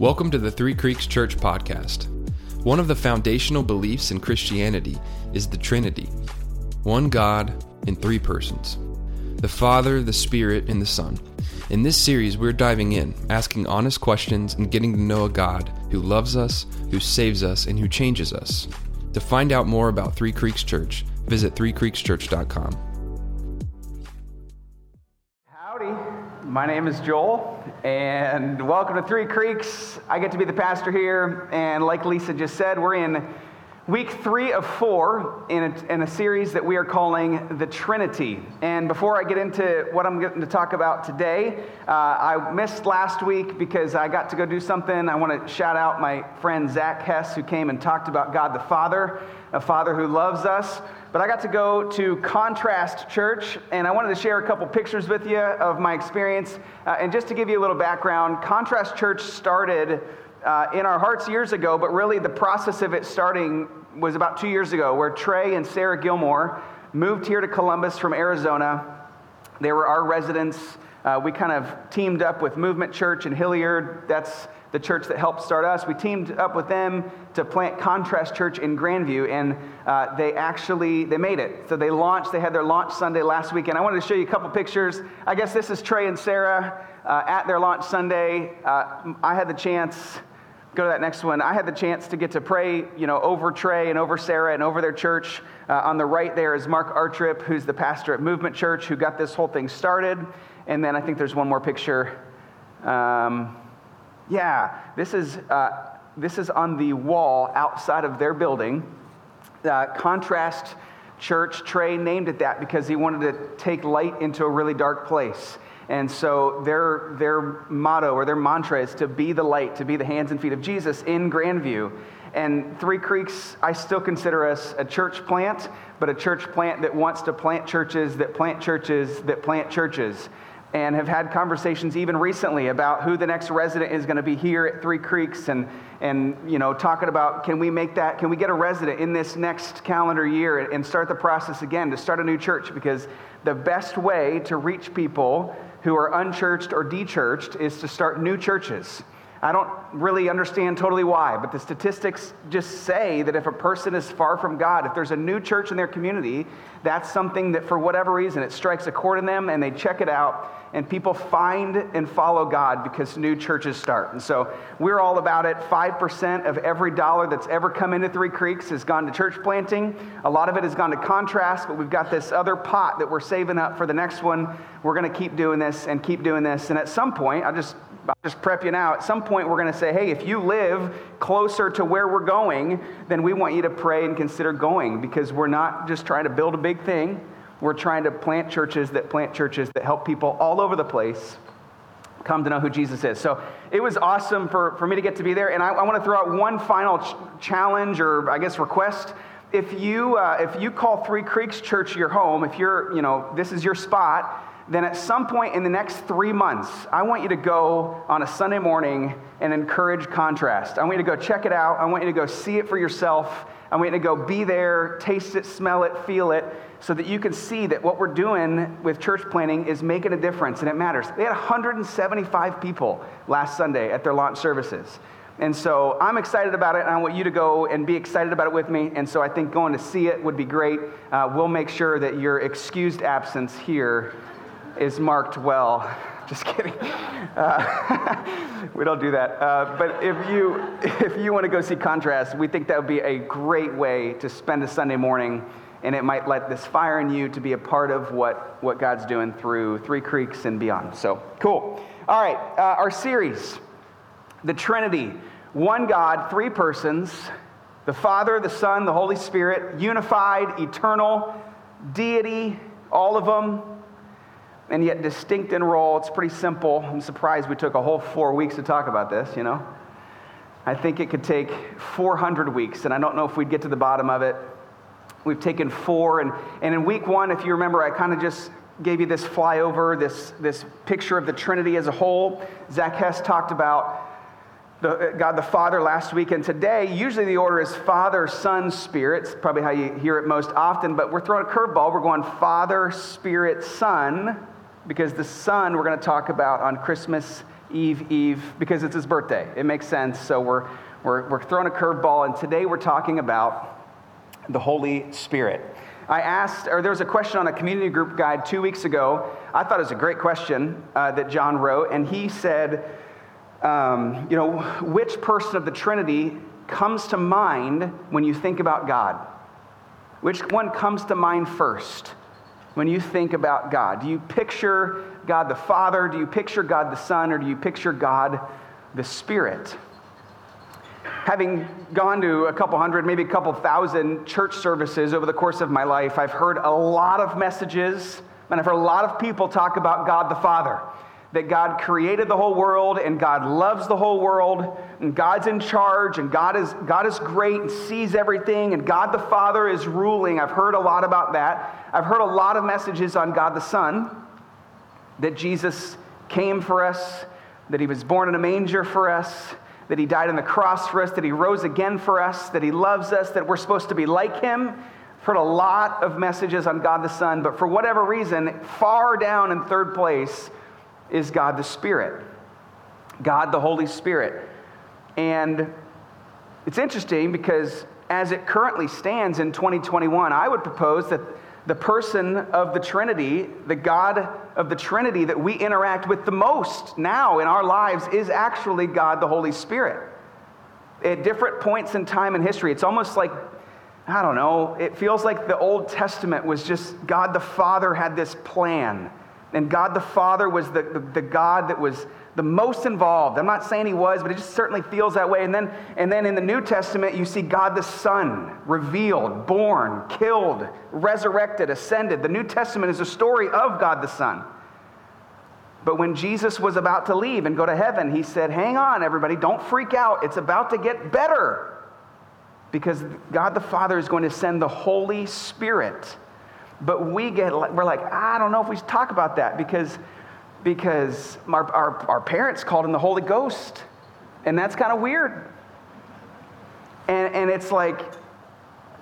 Welcome to the Three Creeks Church podcast. One of the foundational beliefs in Christianity is the Trinity one God in three persons the Father, the Spirit, and the Son. In this series, we're diving in, asking honest questions, and getting to know a God who loves us, who saves us, and who changes us. To find out more about Three Creeks Church, visit threecreekschurch.com. my name is Joel, and welcome to Three Creeks. I get to be the pastor here, and like Lisa just said, we're in week three of four in a, in a series that we are calling The Trinity. And before I get into what I'm going to talk about today, uh, I missed last week because I got to go do something. I want to shout out my friend Zach Hess, who came and talked about God the Father, a Father who loves us. But I got to go to Contrast Church, and I wanted to share a couple pictures with you of my experience. Uh, and just to give you a little background, Contrast Church started uh, in our hearts years ago, but really the process of it starting was about two years ago, where Trey and Sarah Gilmore moved here to Columbus from Arizona. They were our residents. Uh, we kind of teamed up with Movement Church in Hilliard. That's the church that helped start us. We teamed up with them to plant Contrast Church in Grandview, and uh, they actually they made it. So they launched. They had their launch Sunday last week, and I wanted to show you a couple pictures. I guess this is Trey and Sarah uh, at their launch Sunday. Uh, I had the chance go to that next one. I had the chance to get to pray, you know, over Trey and over Sarah and over their church. Uh, on the right there is Mark Artrip, who's the pastor at Movement Church, who got this whole thing started. And then I think there's one more picture. Um, yeah, this is, uh, this is on the wall outside of their building. Uh, contrast Church, Trey named it that because he wanted to take light into a really dark place. And so their, their motto or their mantra is to be the light, to be the hands and feet of Jesus in Grandview. And Three Creeks, I still consider us a church plant, but a church plant that wants to plant churches, that plant churches, that plant churches. And have had conversations even recently about who the next resident is going to be here at Three Creeks and, and you know, talking about can we make that, can we get a resident in this next calendar year and start the process again to start a new church? Because the best way to reach people who are unchurched or dechurched is to start new churches. I don't really understand totally why, but the statistics just say that if a person is far from God, if there's a new church in their community, that's something that for whatever reason it strikes a chord in them and they check it out and people find and follow God because new churches start. And so we're all about it. 5% of every dollar that's ever come into Three Creeks has gone to church planting. A lot of it has gone to contrast, but we've got this other pot that we're saving up for the next one. We're going to keep doing this and keep doing this. And at some point, I'll just I'll just prep you now. At some point, we're going to say, hey, if you live closer to where we're going, then we want you to pray and consider going because we're not just trying to build a big thing. We're trying to plant churches that plant churches that help people all over the place come to know who Jesus is. So it was awesome for, for me to get to be there. And I, I want to throw out one final ch- challenge or, I guess, request. If you, uh, if you call Three Creeks Church your home, if you're, you know, this is your spot, then at some point in the next three months, I want you to go on a Sunday morning and encourage contrast. I want you to go check it out. I want you to go see it for yourself. I want you to go be there, taste it, smell it, feel it, so that you can see that what we're doing with church planting is making a difference and it matters. They had 175 people last Sunday at their launch services. And so I'm excited about it, and I want you to go and be excited about it with me. And so I think going to see it would be great. Uh, we'll make sure that your excused absence here is marked well. Just kidding. Uh, we don't do that. Uh, but if you, if you want to go see Contrast, we think that would be a great way to spend a Sunday morning, and it might let this fire in you to be a part of what, what God's doing through Three Creeks and beyond. So, cool. All right, uh, our series, The Trinity one God, three persons, the Father, the Son, the Holy Spirit, unified, eternal, deity, all of them and yet distinct in role. It's pretty simple. I'm surprised we took a whole four weeks to talk about this, you know? I think it could take 400 weeks, and I don't know if we'd get to the bottom of it. We've taken four, and, and in week one, if you remember, I kind of just gave you this flyover, this, this picture of the Trinity as a whole. Zach Hess talked about the, God the Father last week, and today, usually the order is Father, Son, Spirit. It's probably how you hear it most often, but we're throwing a curveball. We're going Father, Spirit, Son because the Son we're going to talk about on Christmas Eve, Eve, because it's his birthday. It makes sense. So we're, we're, we're throwing a curveball, and today we're talking about the Holy Spirit. I asked, or there was a question on a community group guide two weeks ago. I thought it was a great question uh, that John wrote, and he said, um, you know, which person of the Trinity comes to mind when you think about God? Which one comes to mind first when you think about God? Do you picture God the Father? Do you picture God the Son? Or do you picture God the Spirit? Having gone to a couple hundred, maybe a couple thousand church services over the course of my life, I've heard a lot of messages and I've heard a lot of people talk about God the Father that God created the whole world and God loves the whole world and God's in charge and God is, God is great and sees everything and God the Father is ruling. I've heard a lot about that. I've heard a lot of messages on God the Son that Jesus came for us, that he was born in a manger for us, that he died on the cross for us, that he rose again for us, that he loves us, that we're supposed to be like him. I've heard a lot of messages on God the Son, but for whatever reason, far down in third place, is God the Spirit, God the Holy Spirit. And it's interesting because as it currently stands in 2021, I would propose that the person of the Trinity, the God of the Trinity that we interact with the most now in our lives, is actually God the Holy Spirit. At different points in time in history, it's almost like, I don't know, it feels like the Old Testament was just God the Father had this plan and God the Father was the, the, the, God that was the most involved. I'm not saying he was, but it just certainly feels that way. And then, and then in the New Testament, you see God the Son revealed, born, killed, resurrected, ascended. The New Testament is a story of God the Son. But when Jesus was about to leave and go to heaven, he said, Hang on, everybody, don't freak out. It's about to get better. Because God the Father is going to send the Holy Spirit but we get, we're like, I don't know if we should talk about that because, because our, our, our parents called him the Holy Ghost. And that's kind of weird. And, and it's like,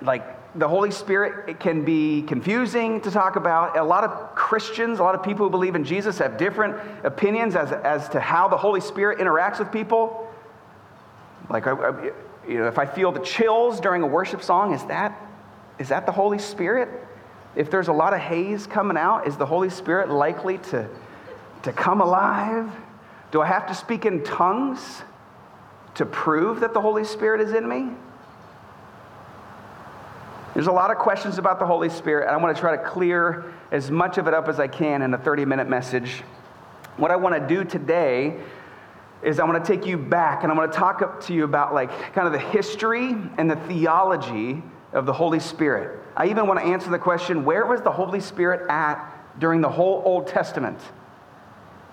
like the Holy Spirit it can be confusing to talk about. A lot of Christians, a lot of people who believe in Jesus have different opinions as, as to how the Holy Spirit interacts with people. Like, I, I, you know, if I feel the chills during a worship song, is that, is that the Holy Spirit? If there's a lot of haze coming out, is the Holy Spirit likely to, to come alive? Do I have to speak in tongues to prove that the Holy Spirit is in me? There's a lot of questions about the Holy Spirit, and I want to try to clear as much of it up as I can in a 30 minute message. What I want to do today is I want to take you back and I want to talk up to you about like kind of the history and the theology of the Holy Spirit. I even want to answer the question where was the Holy Spirit at during the whole Old Testament?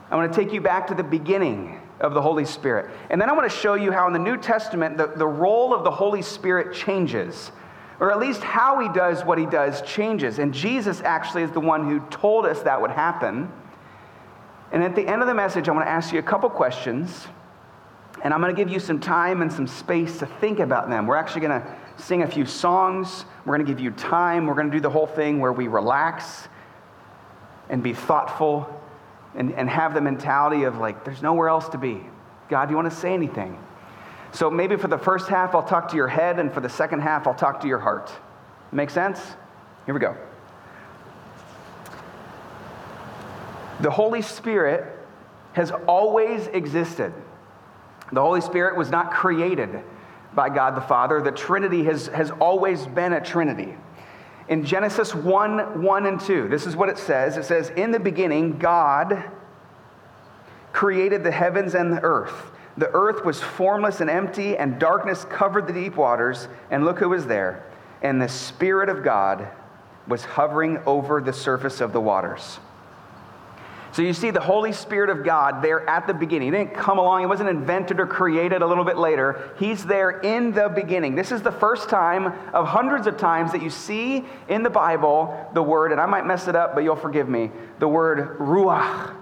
I want to take you back to the beginning of the Holy Spirit. And then I want to show you how in the New Testament the, the role of the Holy Spirit changes, or at least how he does what he does changes. And Jesus actually is the one who told us that would happen. And at the end of the message, I want to ask you a couple questions. And I'm going to give you some time and some space to think about them. We're actually going to sing a few songs. We're going to give you time. We're going to do the whole thing where we relax and be thoughtful and, and have the mentality of like, there's nowhere else to be. God, do you want to say anything? So maybe for the first half, I'll talk to your head, and for the second half, I'll talk to your heart. Make sense? Here we go. The Holy Spirit has always existed. The Holy Spirit was not created by God the Father. The Trinity has, has always been a Trinity. In Genesis 1 1 and 2, this is what it says it says, In the beginning, God created the heavens and the earth. The earth was formless and empty, and darkness covered the deep waters. And look who was there. And the Spirit of God was hovering over the surface of the waters. So you see the Holy Spirit of God there at the beginning. He didn't come along, he wasn't invented or created a little bit later. He's there in the beginning. This is the first time of hundreds of times that you see in the Bible the word, and I might mess it up, but you'll forgive me, the word ruach.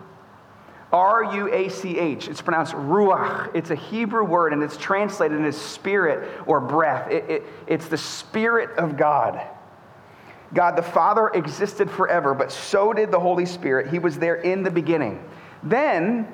R U A C H. It's pronounced ruach. It's a Hebrew word and it's translated as spirit or breath. It, it, it's the spirit of God. God the Father existed forever, but so did the Holy Spirit. He was there in the beginning. Then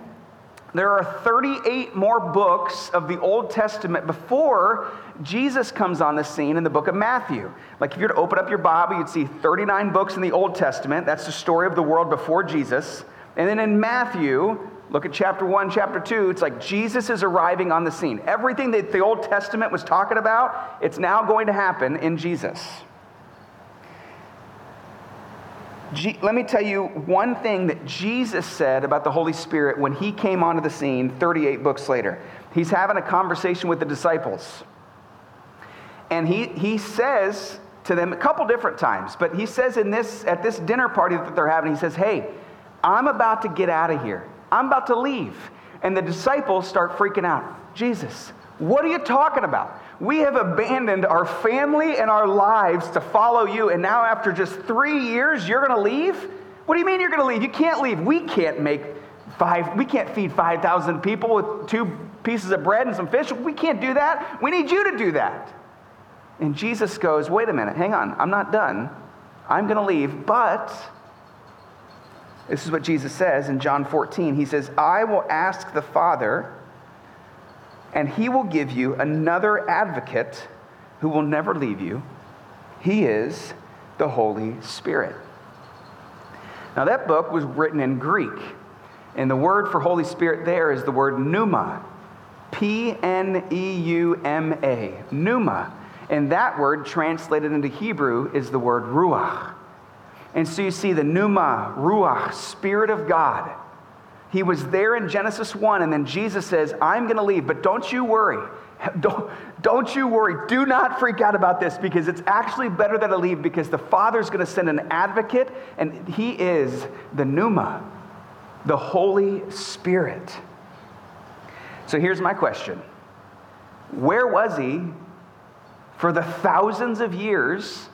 there are 38 more books of the Old Testament before Jesus comes on the scene in the book of Matthew. Like if you were to open up your Bible, you'd see 39 books in the Old Testament. That's the story of the world before Jesus. And then in Matthew, look at chapter 1, chapter 2, it's like Jesus is arriving on the scene. Everything that the Old Testament was talking about, it's now going to happen in Jesus. Let me tell you one thing that Jesus said about the Holy Spirit when he came onto the scene 38 books later. He's having a conversation with the disciples. And he, he says to them a couple different times, but he says in this, at this dinner party that they're having, he says, Hey, I'm about to get out of here. I'm about to leave. And the disciples start freaking out. Jesus, what are you talking about? We have abandoned our family and our lives to follow you, and now after just three years, you're going to leave? What do you mean you're going to leave? You can't leave. We can't make five, we can't feed 5,000 people with two pieces of bread and some fish. We can't do that. We need you to do that. And Jesus goes, wait a minute, hang on, I'm not done. I'm going to leave, but this is what Jesus says in John 14. He says, I will ask the Father and he will give you another advocate who will never leave you. He is the Holy Spirit. Now, that book was written in Greek, and the word for Holy Spirit there is the word pneuma. P N E U M A. Pneuma. And that word translated into Hebrew is the word ruach. And so you see the pneuma, ruach, Spirit of God he was there in Genesis 1, and then Jesus says, I'm going to leave, but don't you worry. Don't, don't you worry. Do not freak out about this because it's actually better that I leave because the Father's going to send an advocate, and He is the Pneuma, the Holy Spirit. So here's my question Where was He for the thousands of years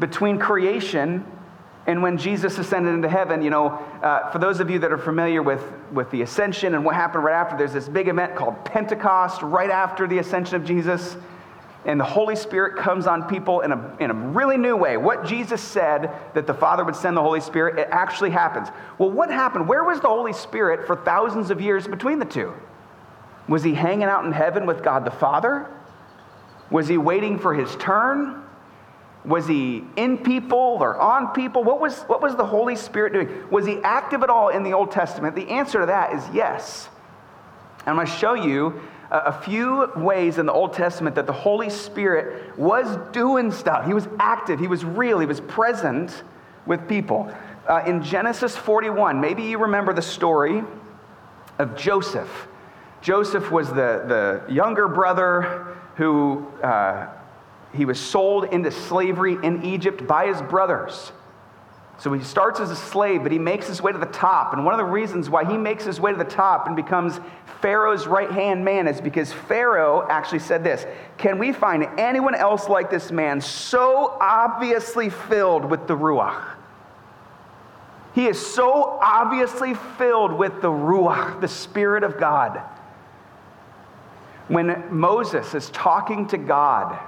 between creation and when Jesus ascended into heaven, you know, uh, for those of you that are familiar with, with the ascension and what happened right after, there's this big event called Pentecost right after the ascension of Jesus. And the Holy Spirit comes on people in a, in a really new way. What Jesus said that the Father would send the Holy Spirit, it actually happens. Well, what happened? Where was the Holy Spirit for thousands of years between the two? Was he hanging out in heaven with God the Father? Was he waiting for his turn? Was he in people or on people? What was, what was the Holy Spirit doing? Was he active at all in the Old Testament? The answer to that is yes. And I'm going to show you a, a few ways in the Old Testament that the Holy Spirit was doing stuff. He was active, he was real, he was present with people. Uh, in Genesis 41, maybe you remember the story of Joseph. Joseph was the, the younger brother who. Uh, he was sold into slavery in Egypt by his brothers. So he starts as a slave, but he makes his way to the top. And one of the reasons why he makes his way to the top and becomes Pharaoh's right hand man is because Pharaoh actually said this Can we find anyone else like this man so obviously filled with the Ruach? He is so obviously filled with the Ruach, the Spirit of God. When Moses is talking to God,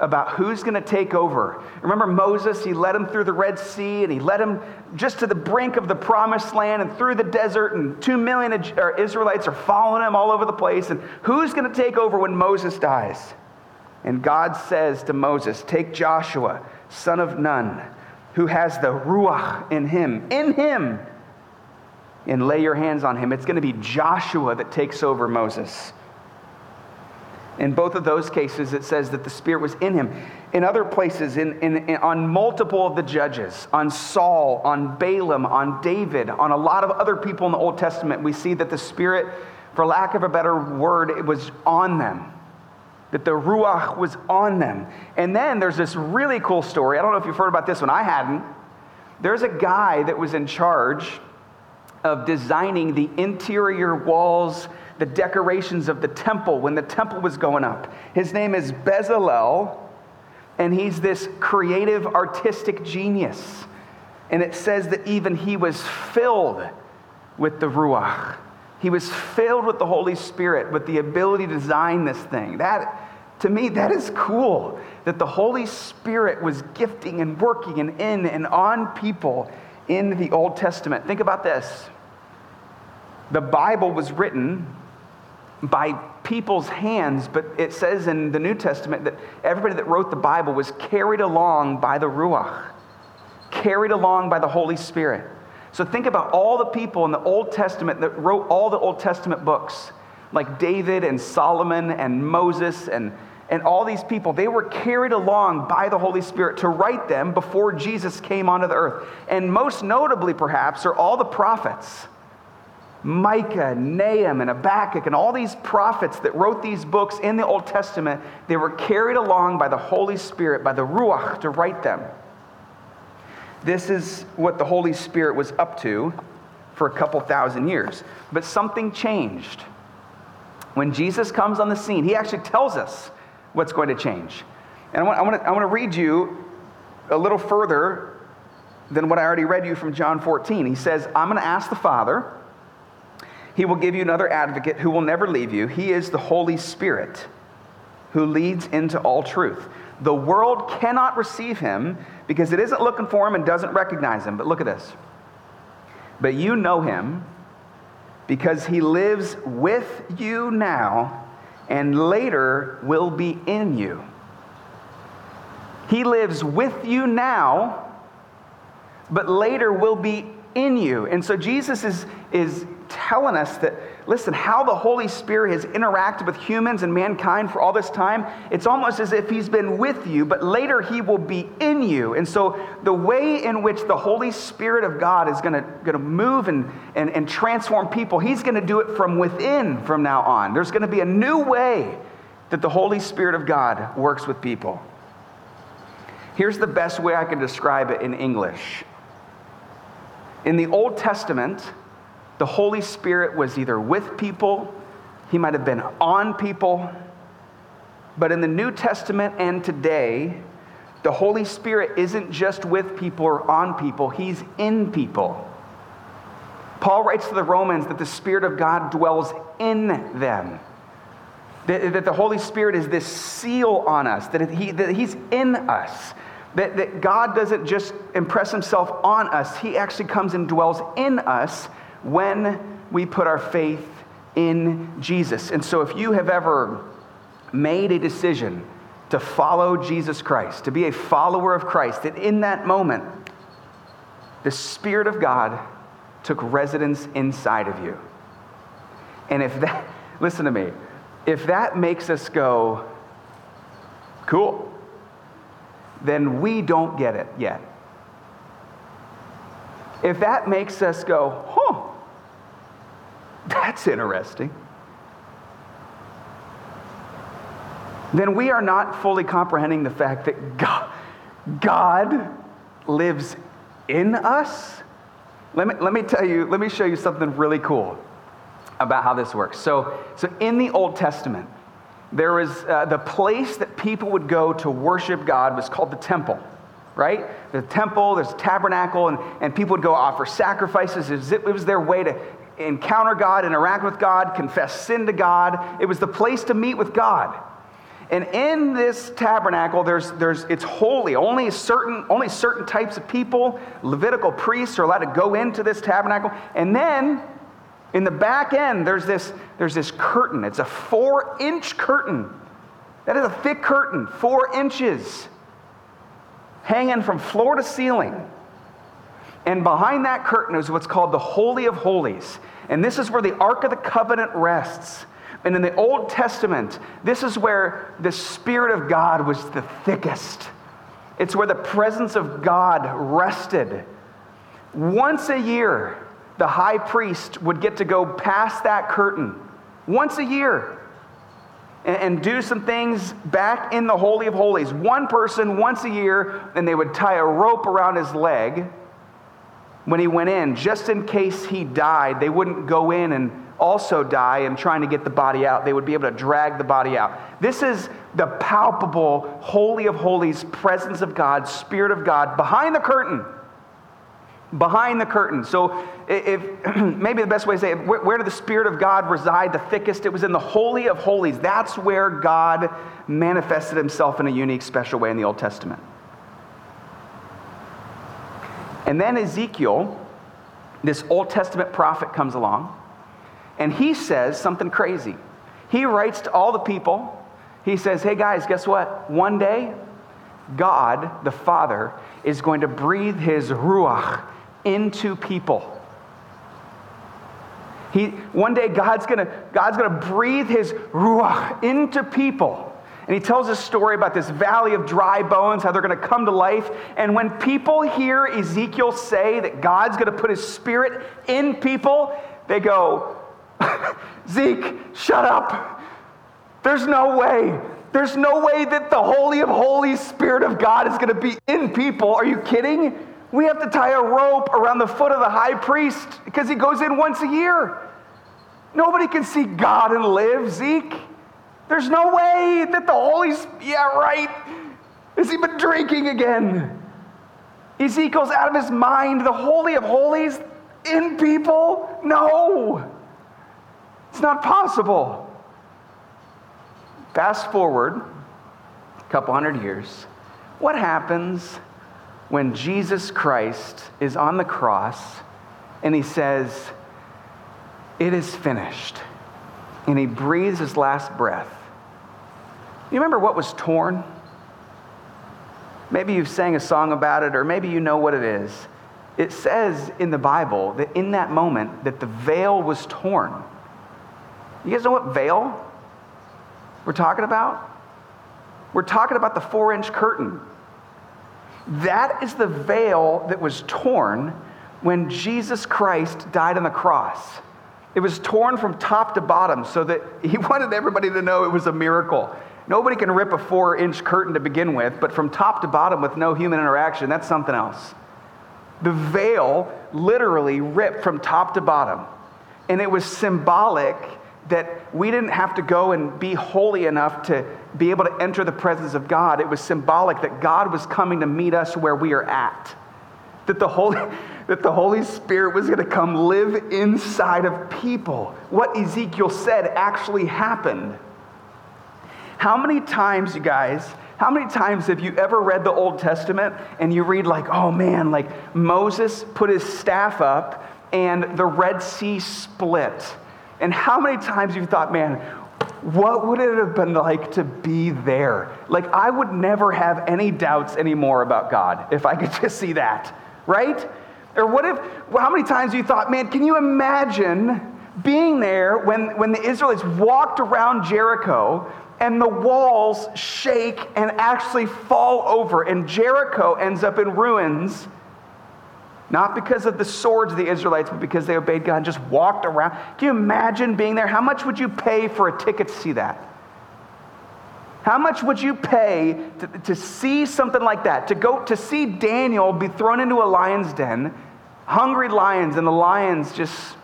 about who's going to take over. Remember Moses, he led him through the Red Sea and he led him just to the brink of the promised land and through the desert, and two million Israelites are following him all over the place. And who's going to take over when Moses dies? And God says to Moses, Take Joshua, son of Nun, who has the Ruach in him, in him, and lay your hands on him. It's going to be Joshua that takes over Moses. In both of those cases, it says that the Spirit was in him. In other places, in, in, in, on multiple of the judges, on Saul, on Balaam, on David, on a lot of other people in the Old Testament, we see that the Spirit, for lack of a better word, it was on them. That the Ruach was on them. And then there's this really cool story. I don't know if you've heard about this one, I hadn't. There's a guy that was in charge of designing the interior walls the decorations of the temple when the temple was going up. His name is Bezalel, and he's this creative, artistic genius. And it says that even he was filled with the Ruach. He was filled with the Holy Spirit, with the ability to design this thing. That, to me, that is cool. That the Holy Spirit was gifting and working and in and on people in the Old Testament. Think about this The Bible was written by people's hands, but it says in the New Testament that everybody that wrote the Bible was carried along by the Ruach, carried along by the Holy Spirit. So think about all the people in the Old Testament that wrote all the Old Testament books, like David and Solomon and Moses and, and all these people. They were carried along by the Holy Spirit to write them before Jesus came onto the earth. And most notably, perhaps, are all the prophets. Micah, Nahum, and Habakkuk, and all these prophets that wrote these books in the Old Testament, they were carried along by the Holy Spirit, by the Ruach, to write them. This is what the Holy Spirit was up to for a couple thousand years. But something changed. When Jesus comes on the scene, he actually tells us what's going to change. And I want, I want, to, I want to read you a little further than what I already read you from John 14. He says, I'm going to ask the Father he will give you another advocate who will never leave you. He is the Holy Spirit who leads into all truth. The world cannot receive him because it isn't looking for him and doesn't recognize him. But look at this. But you know him because he lives with you now and later will be in you. He lives with you now, but later will be in you. And so Jesus is, is telling us that, listen, how the Holy Spirit has interacted with humans and mankind for all this time, it's almost as if He's been with you, but later He will be in you. And so the way in which the Holy Spirit of God is going to move and, and, and transform people, He's going to do it from within from now on. There's going to be a new way that the Holy Spirit of God works with people. Here's the best way I can describe it in English. In the Old Testament, the Holy Spirit was either with people, he might have been on people. But in the New Testament and today, the Holy Spirit isn't just with people or on people, he's in people. Paul writes to the Romans that the Spirit of God dwells in them. That, the Holy Spirit is this seal on us, that, he, that he's in us. That, that God doesn't just impress himself on us, he actually comes and dwells in us when we put our faith in Jesus. And so, if you have ever made a decision to follow Jesus Christ, to be a follower of Christ, that in that moment, the Spirit of God took residence inside of you. And if that, listen to me, if that makes us go, cool, then we don't get it yet. If that makes us go, huh, that's interesting. Then we are not fully comprehending the fact that God, God lives in us. Let me, let me tell you, let me show you something really cool about how this works. So, so in the Old Testament, there was uh, the place that people would go to worship God was called the temple, right? The temple, there's a tabernacle, and, and people would go offer sacrifices. It was, it was their way to encounter God, interact with God, confess sin to God. It was the place to meet with God. And in this tabernacle, there's, there's, it's holy. Only certain, only certain types of people, Levitical priests, are allowed to go into this tabernacle. And then in the back end, there's this, there's this curtain. It's a four inch curtain. That is a thick curtain, four inches, hanging from floor to ceiling. And behind that curtain is what's called the Holy of Holies. And this is where the Ark of the Covenant rests. And in the Old Testament, this is where the Spirit of God was the thickest. It's where the presence of God rested. Once a year, the high priest would get to go past that curtain. Once a year. And, and do some things back in the Holy of Holies. One person once a year, and they would tie a rope around his leg when he went in, just in case he died, they wouldn't go in and also die and trying to get the body out. They would be able to drag the body out. This is the palpable, holy of holies presence of God, Spirit of God behind the curtain. Behind the curtain. So, if maybe the best way to say it, where, where did the Spirit of God reside the thickest? It was in the Holy of Holies. That's where God manifested himself in a unique, special way in the Old Testament. And then Ezekiel, this Old Testament prophet, comes along, And he says something crazy. He writes to all the people, he says, Hey guys, guess what? One day, God, the Father, is going to breathe his ruach into people. He, one day, God's going to God's gonna breathe his ruach into people. And he tells a story about this valley of dry bones, how they're going to come to life. And when people hear Ezekiel say that God's going to put his spirit in people, they go, Zeke, shut up. There's no way. There's no way that the Holy of Holies Spirit of God is going to be in people. Are you kidding? We have to tie a rope around the foot of the high priest because he goes in once a year. Nobody can see God and live, Zeke. There's no way that the Holy Spirit, yeah, right. Has he been drinking again? Ezekiel's out of his mind. The Holy of Holies in people? No. It's not possible. Fast forward a couple hundred years. What happens when Jesus Christ is on the cross and he says, It is finished? And he breathes his last breath. You remember what was torn? Maybe you've sang a song about it, or maybe you know what it is. It says in the Bible that in that moment that the veil was torn. You guys know what veil we're talking about? We're talking about the four inch curtain. That is the veil that was torn when Jesus Christ died on the cross. It was torn from top to bottom so that he wanted everybody to know it was a miracle. Nobody can rip a four inch curtain to begin with, but from top to bottom with no human interaction, that's something else. The veil literally ripped from top to bottom. And it was symbolic that we didn't have to go and be holy enough to be able to enter the presence of God. It was symbolic that God was coming to meet us where we are at. That the Holy, that the Holy Spirit was going to come live inside of people. What Ezekiel said actually happened. How many times, you guys, how many times have you ever read the Old Testament and you read, like, oh man, like Moses put his staff up and the Red Sea split? And how many times you've thought, man, what would it have been like to be there? Like, I would never have any doubts anymore about God if I could just see that, right? Or what if, how many times you thought, man, can you imagine being there when, when the Israelites walked around Jericho and the walls shake and actually fall over, and Jericho ends up in ruins? Not because of the swords of the Israelites, but because they obeyed God and just walked around. Can you imagine being there? How much would you pay for a ticket to see that? How much would you pay to, to see something like that? To go to see Daniel be thrown into a lion's den, hungry lions, and the lions just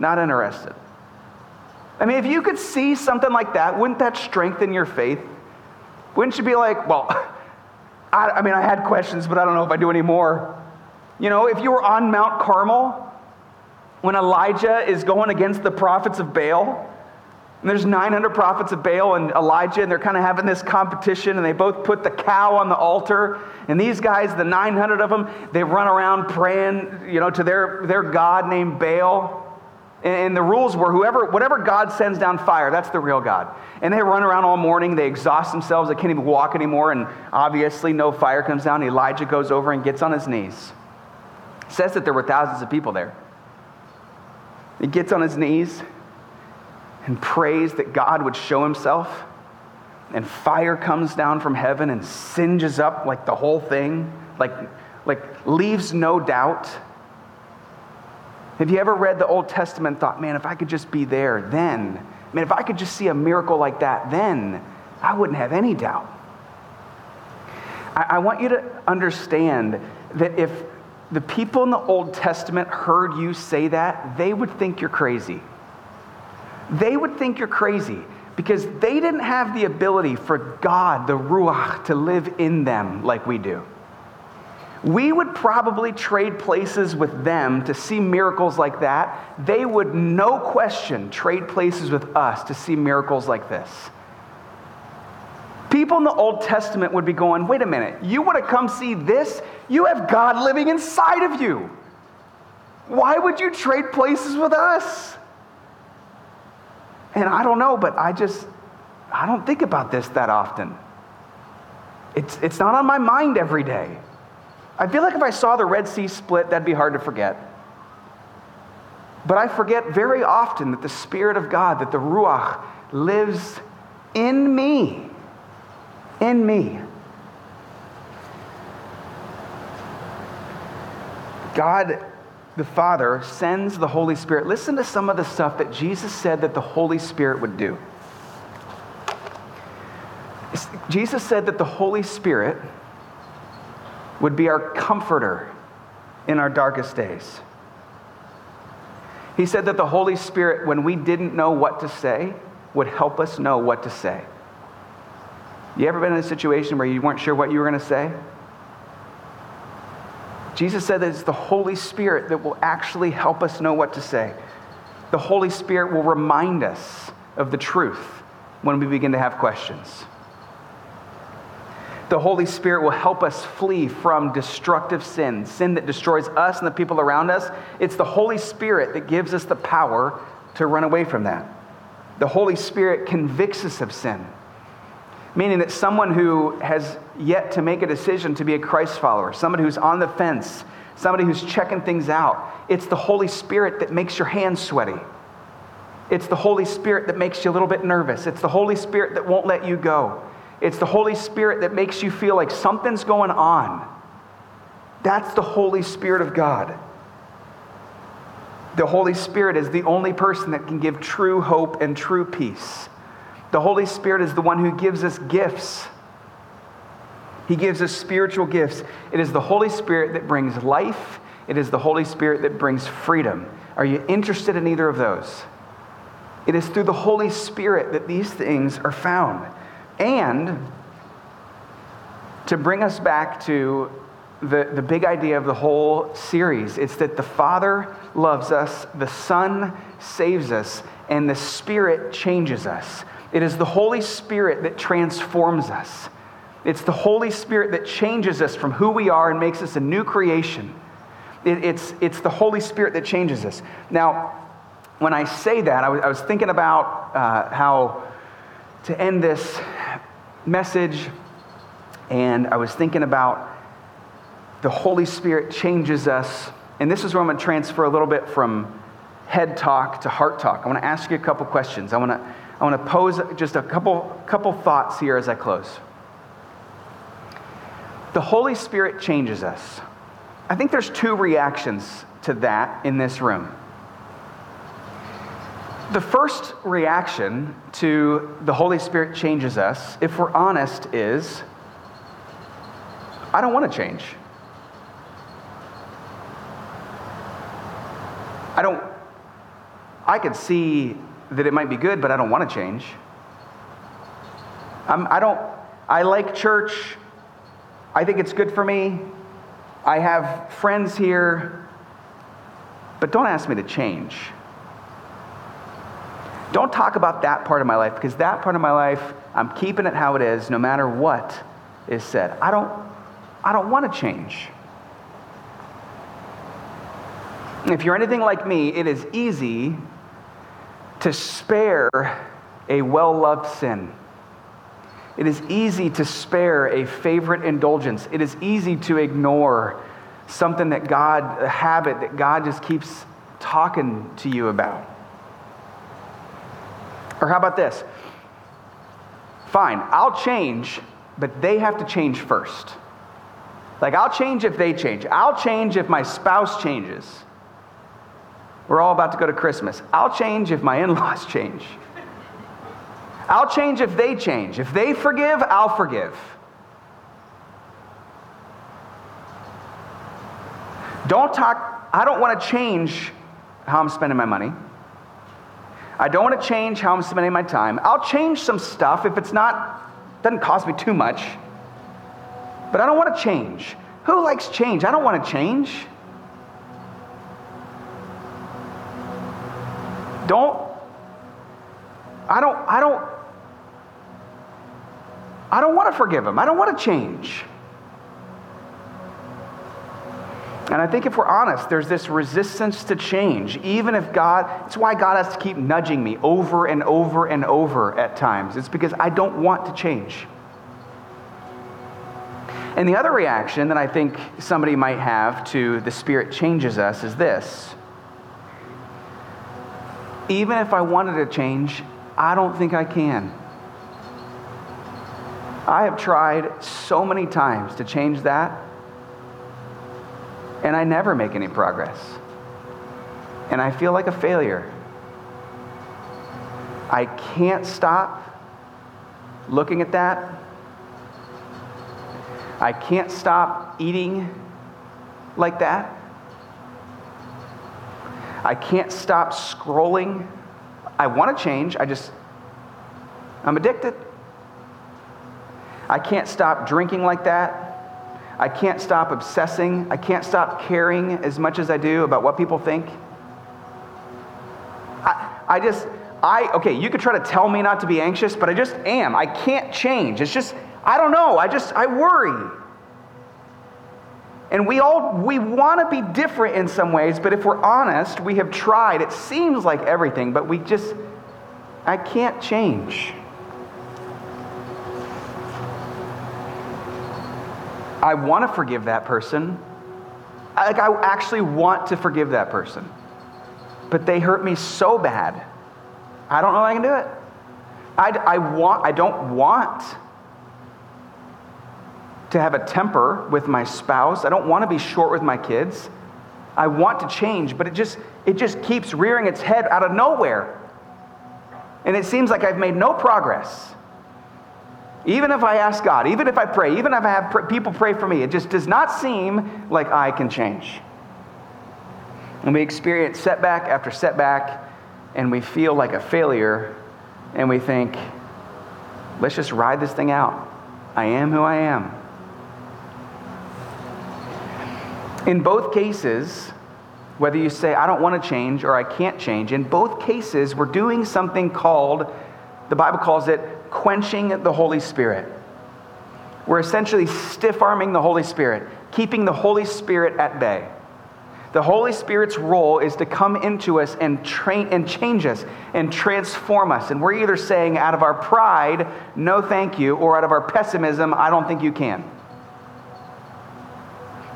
not interested. I mean, if you could see something like that, wouldn't that strengthen your faith? Wouldn't you be like, well, I, I mean, I had questions, but I don't know if I do anymore. You know, if you were on Mount Carmel when Elijah is going against the prophets of Baal, and there's 900 prophets of Baal and Elijah, and they're kind of having this competition, and they both put the cow on the altar. And these guys, the 900 of them, they run around praying, you know, to their, their God named Baal. And the rules were whoever, whatever God sends down fire, that's the real God. And they run around all morning, they exhaust themselves, they can't even walk anymore, and obviously no fire comes down. Elijah goes over and gets on his knees says that there were thousands of people there. He gets on his knees and prays that God would show himself. And fire comes down from heaven and singes up like the whole thing, like, like leaves no doubt. Have you ever read the Old Testament and thought, man, if I could just be there, then, man, if I could just see a miracle like that, then I wouldn't have any doubt. I, I want you to understand that if the people in the Old Testament heard you say that, they would think you're crazy. They would think you're crazy because they didn't have the ability for God, the Ruach, to live in them like we do. We would probably trade places with them to see miracles like that. They would, no question, trade places with us to see miracles like this. People in the Old Testament would be going, wait a minute, you want to come see this? You have God living inside of you. Why would you trade places with us? And I don't know, but I just, I don't think about this that often. It's, it's not on my mind every day. I feel like if I saw the Red Sea split, that'd be hard to forget. But I forget very often that the Spirit of God, that the Ruach, lives in me. In me. God the Father sends the Holy Spirit. Listen to some of the stuff that Jesus said that the Holy Spirit would do. Jesus said that the Holy Spirit would be our comforter in our darkest days. He said that the Holy Spirit, when we didn't know what to say, would help us know what to say. You ever been in a situation where you weren't sure what you were going to say? Jesus said that it's the Holy Spirit that will actually help us know what to say. The Holy Spirit will remind us of the truth when we begin to have questions. The Holy Spirit will help us flee from destructive sin, sin that destroys us and the people around us. It's the Holy Spirit that gives us the power to run away from that. The Holy Spirit convicts us of sin, meaning that someone who has yet to make a decision to be a Christ follower, somebody who's on the fence, somebody who's checking things out, it's the Holy Spirit that makes your hands sweaty. It's the Holy Spirit that makes you a little bit nervous. It's the Holy Spirit that won't let you go. It's the Holy Spirit that makes you feel like something's going on. That's the Holy Spirit of God. The Holy Spirit is the only person that can give true hope and true peace. The Holy Spirit is the one who gives us gifts. He gives us spiritual gifts. It is the Holy Spirit that brings life, it is the Holy Spirit that brings freedom. Are you interested in either of those? It is through the Holy Spirit that these things are found. And to bring us back to the, the big idea of the whole series, it's that the Father loves us, the Son saves us, and the Spirit changes us. It is the Holy Spirit that transforms us. It's the Holy Spirit that changes us from who we are and makes us a new creation. It, it's, it's the Holy Spirit that changes us. Now, when I say that, I was, I was thinking about uh, how to end this message, and I was thinking about the Holy Spirit changes us. And this is where I'm going to transfer a little bit from head talk to heart talk. I want to ask you a couple questions. I want to, I want to pose just a couple, couple thoughts here as I close. The Holy Spirit changes us. I think there's two reactions to that in this room. The first reaction to the Holy Spirit changes us, if we're honest, is I don't want to change. I don't, I could see that it might be good, but I don't want to change. I'm, I don't, I like church. I think it's good for me. I have friends here, but don't ask me to change. Don't talk about that part of my life because that part of my life, I'm keeping it how it is no matter what is said. I don't, I don't want to change. If you're anything like me, it is easy to spare a well loved sin. It is easy to spare a favorite indulgence. It is easy to ignore something that God, a habit that God just keeps talking to you about. Or how about this? Fine, I'll change, but they have to change first. Like, I'll change if they change. I'll change if my spouse changes. We're all about to go to Christmas. I'll change if my in laws change. I'll change if they change. If they forgive, I'll forgive. Don't talk, I don't want to change how I'm spending my money. I don't want to change how I'm spending my time. I'll change some stuff if it's not, doesn't cost me too much. But I don't want to change. Who likes change? I don't want to change. Don't, I don't, I don't, I don't want to forgive him. I don't want to change. And I think if we're honest, there's this resistance to change. Even if God, it's why God has to keep nudging me over and over and over at times. It's because I don't want to change. And the other reaction that I think somebody might have to the Spirit changes us is this even if I wanted to change, I don't think I can. I have tried so many times to change that, and I never make any progress. And I feel like a failure. I can't stop looking at that. I can't stop eating like that. I can't stop scrolling. I want to change, I just, I'm addicted. I can't stop drinking like that. I can't stop obsessing. I can't stop caring as much as I do about what people think. I, I just, I, okay, you could try to tell me not to be anxious, but I just am. I can't change. It's just, I don't know. I just, I worry. And we all we want to be different in some ways, but if we're honest, we have tried. It seems like everything, but we just I can't change. I want to forgive that person. Like I actually want to forgive that person. But they hurt me so bad. I don't know I can do it. I, I want I don't want to have a temper with my spouse. I don't want to be short with my kids. I want to change, but it just it just keeps rearing its head out of nowhere. And it seems like I've made no progress. Even if I ask God, even if I pray, even if I have pr- people pray for me, it just does not seem like I can change. And we experience setback after setback, and we feel like a failure, and we think, let's just ride this thing out. I am who I am. In both cases, whether you say, I don't want to change or I can't change, in both cases, we're doing something called, the Bible calls it quenching the Holy Spirit. We're essentially stiff arming the Holy Spirit, keeping the Holy Spirit at bay. The Holy Spirit's role is to come into us and train and change us and transform us. And we're either saying out of our pride, no thank you, or out of our pessimism, I don't think you can.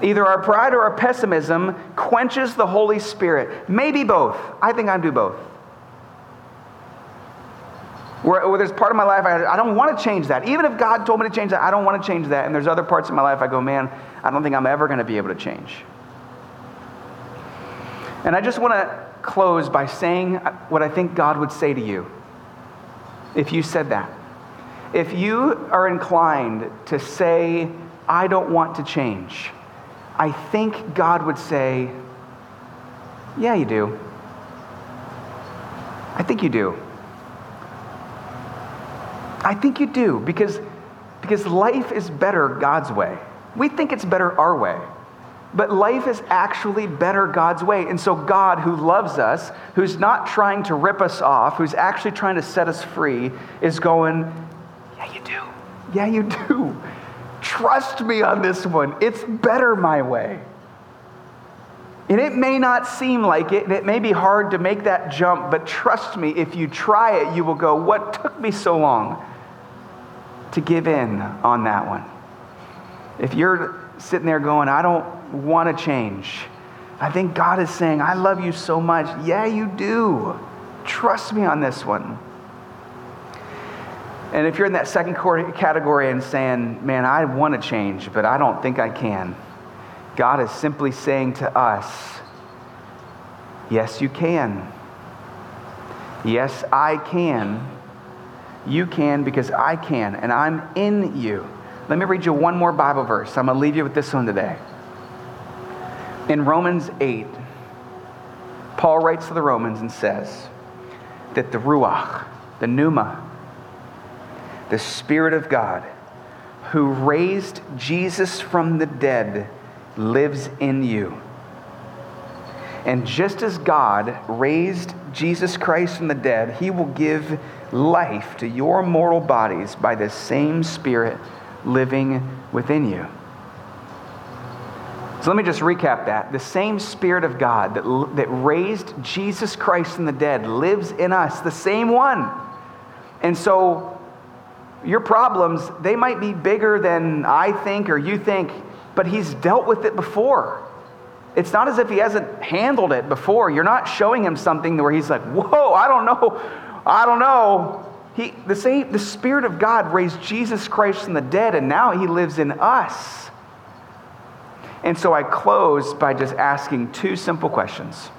Either our pride or our pessimism quenches the Holy Spirit. Maybe both. I think I do both. Where, where, there's part of my life I, I don't want to change that. Even if God told me to change that, I don't want to change that. And there's other parts of my life I go, man, I don't think I'm ever going to be able to change. And I just want to close by saying what I think God would say to you if you said that. If you are inclined to say, I don't want to change, I think God would say, Yeah, you do. I think you do. I think you do because, because life is better God's way. We think it's better our way. But life is actually better God's way. And so, God, who loves us, who's not trying to rip us off, who's actually trying to set us free, is going, Yeah, you do. Yeah, you do. Trust me on this one. It's better my way. And it may not seem like it, and it may be hard to make that jump, but trust me, if you try it, you will go, What took me so long to give in on that one? If you're sitting there going, I don't want to change, I think God is saying, I love you so much. Yeah, you do. Trust me on this one. And if you're in that second category and saying, man, I want to change, but I don't think I can, God is simply saying to us, yes, you can. Yes, I can. You can because I can, and I'm in you. Let me read you one more Bible verse. I'm going to leave you with this one today. In Romans 8, Paul writes to the Romans and says that the Ruach, the Pneuma, the Spirit of God, who raised Jesus from the dead, lives in you. And just as God raised Jesus Christ from the dead, he will give life to your mortal bodies by the same Spirit living within you. So let me just recap that. The same Spirit of God that, that raised Jesus Christ from the dead lives in us, the same one. And so your problems, they might be bigger than I think or you think, but He's dealt with it before. It's not as if He hasn't handled it before. You're not showing Him something where He's like, whoa, I don't know. I don't know. He, the, same, the Spirit of God raised Jesus Christ from the dead, and now He lives in us. And so I close by just asking two simple questions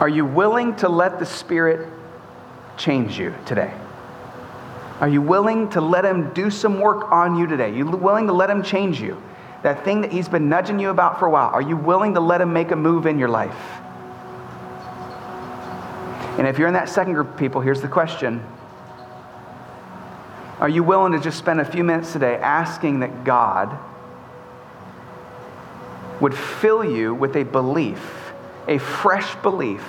Are you willing to let the Spirit change you today? Are you willing to let Him do some work on you today? Are you willing to let Him change you? That thing that He's been nudging you about for a while, are you willing to let Him make a move in your life? And if you're in that second group of people, here's the question Are you willing to just spend a few minutes today asking that God would fill you with a belief, a fresh belief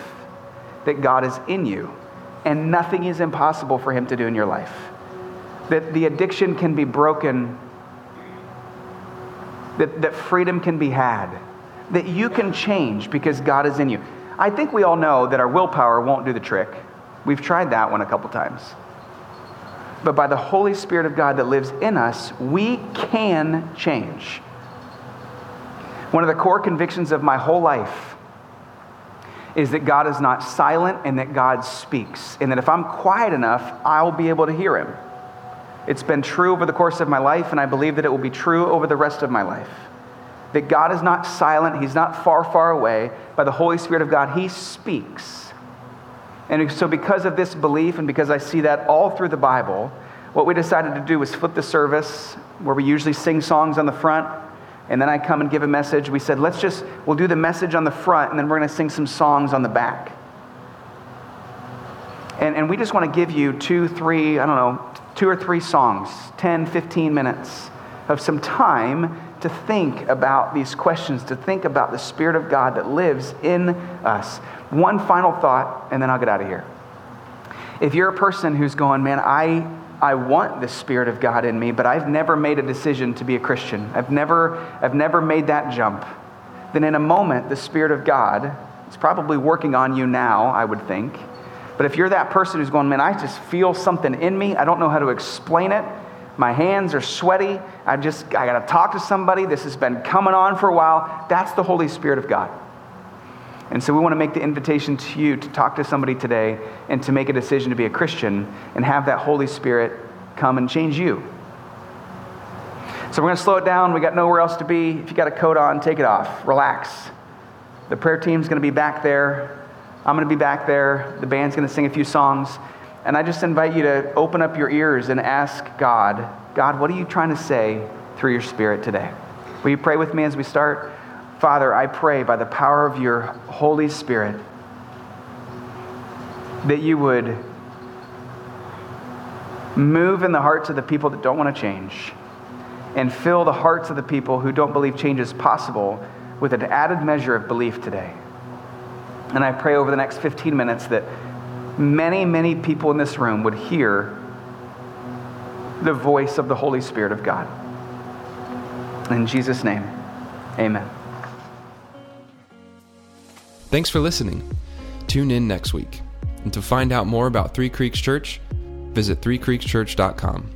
that God is in you and nothing is impossible for Him to do in your life? That the addiction can be broken, that, that freedom can be had, that you can change because God is in you. I think we all know that our willpower won't do the trick. We've tried that one a couple times. But by the Holy Spirit of God that lives in us, we can change. One of the core convictions of my whole life is that God is not silent and that God speaks. And that if I'm quiet enough, I'll be able to hear him. It's been true over the course of my life, and I believe that it will be true over the rest of my life that God is not silent, He's not far, far away. By the Holy Spirit of God, He speaks. And so, because of this belief, and because I see that all through the Bible, what we decided to do was flip the service where we usually sing songs on the front, and then I come and give a message. We said, let's just, we'll do the message on the front, and then we're going to sing some songs on the back. And, and we just want to give you two, three, I don't know, two or three songs, 10, 15 minutes of some time to think about these questions, to think about the Spirit of God that lives in us. One final thought, and then I'll get out of here. If you're a person who's going, man, I, I want the Spirit of God in me, but I've never made a decision to be a Christian, I've never, I've never made that jump, then in a moment, the Spirit of God is probably working on you now, I would think. But if you're that person who's going, man, I just feel something in me, I don't know how to explain it, my hands are sweaty. I just, I got to talk to somebody. This has been coming on for a while. That's the Holy Spirit of God. And so we want to make the invitation to you to talk to somebody today and to make a decision to be a Christian and have that Holy Spirit come and change you. So we're going to slow it down. We got nowhere else to be. If you got a coat on, take it off. Relax. The prayer team's going to be back there. I'm going to be back there. The band's going to sing a few songs. And I just invite you to open up your ears and ask God, God, what are you trying to say through your Spirit today? Will you pray with me as we start? Father, I pray by the power of your Holy Spirit that you would move in the hearts of the people that don't want to change and fill the hearts of the people who don't believe change is possible with an added measure of belief today. And I pray over the next 15 minutes that many, many people in this room would hear the voice of the Holy Spirit of God. In Jesus' name, amen. Thanks for listening. Tune in next week. And to find out more about Three Creeks Church, visit threecreekschurch.com.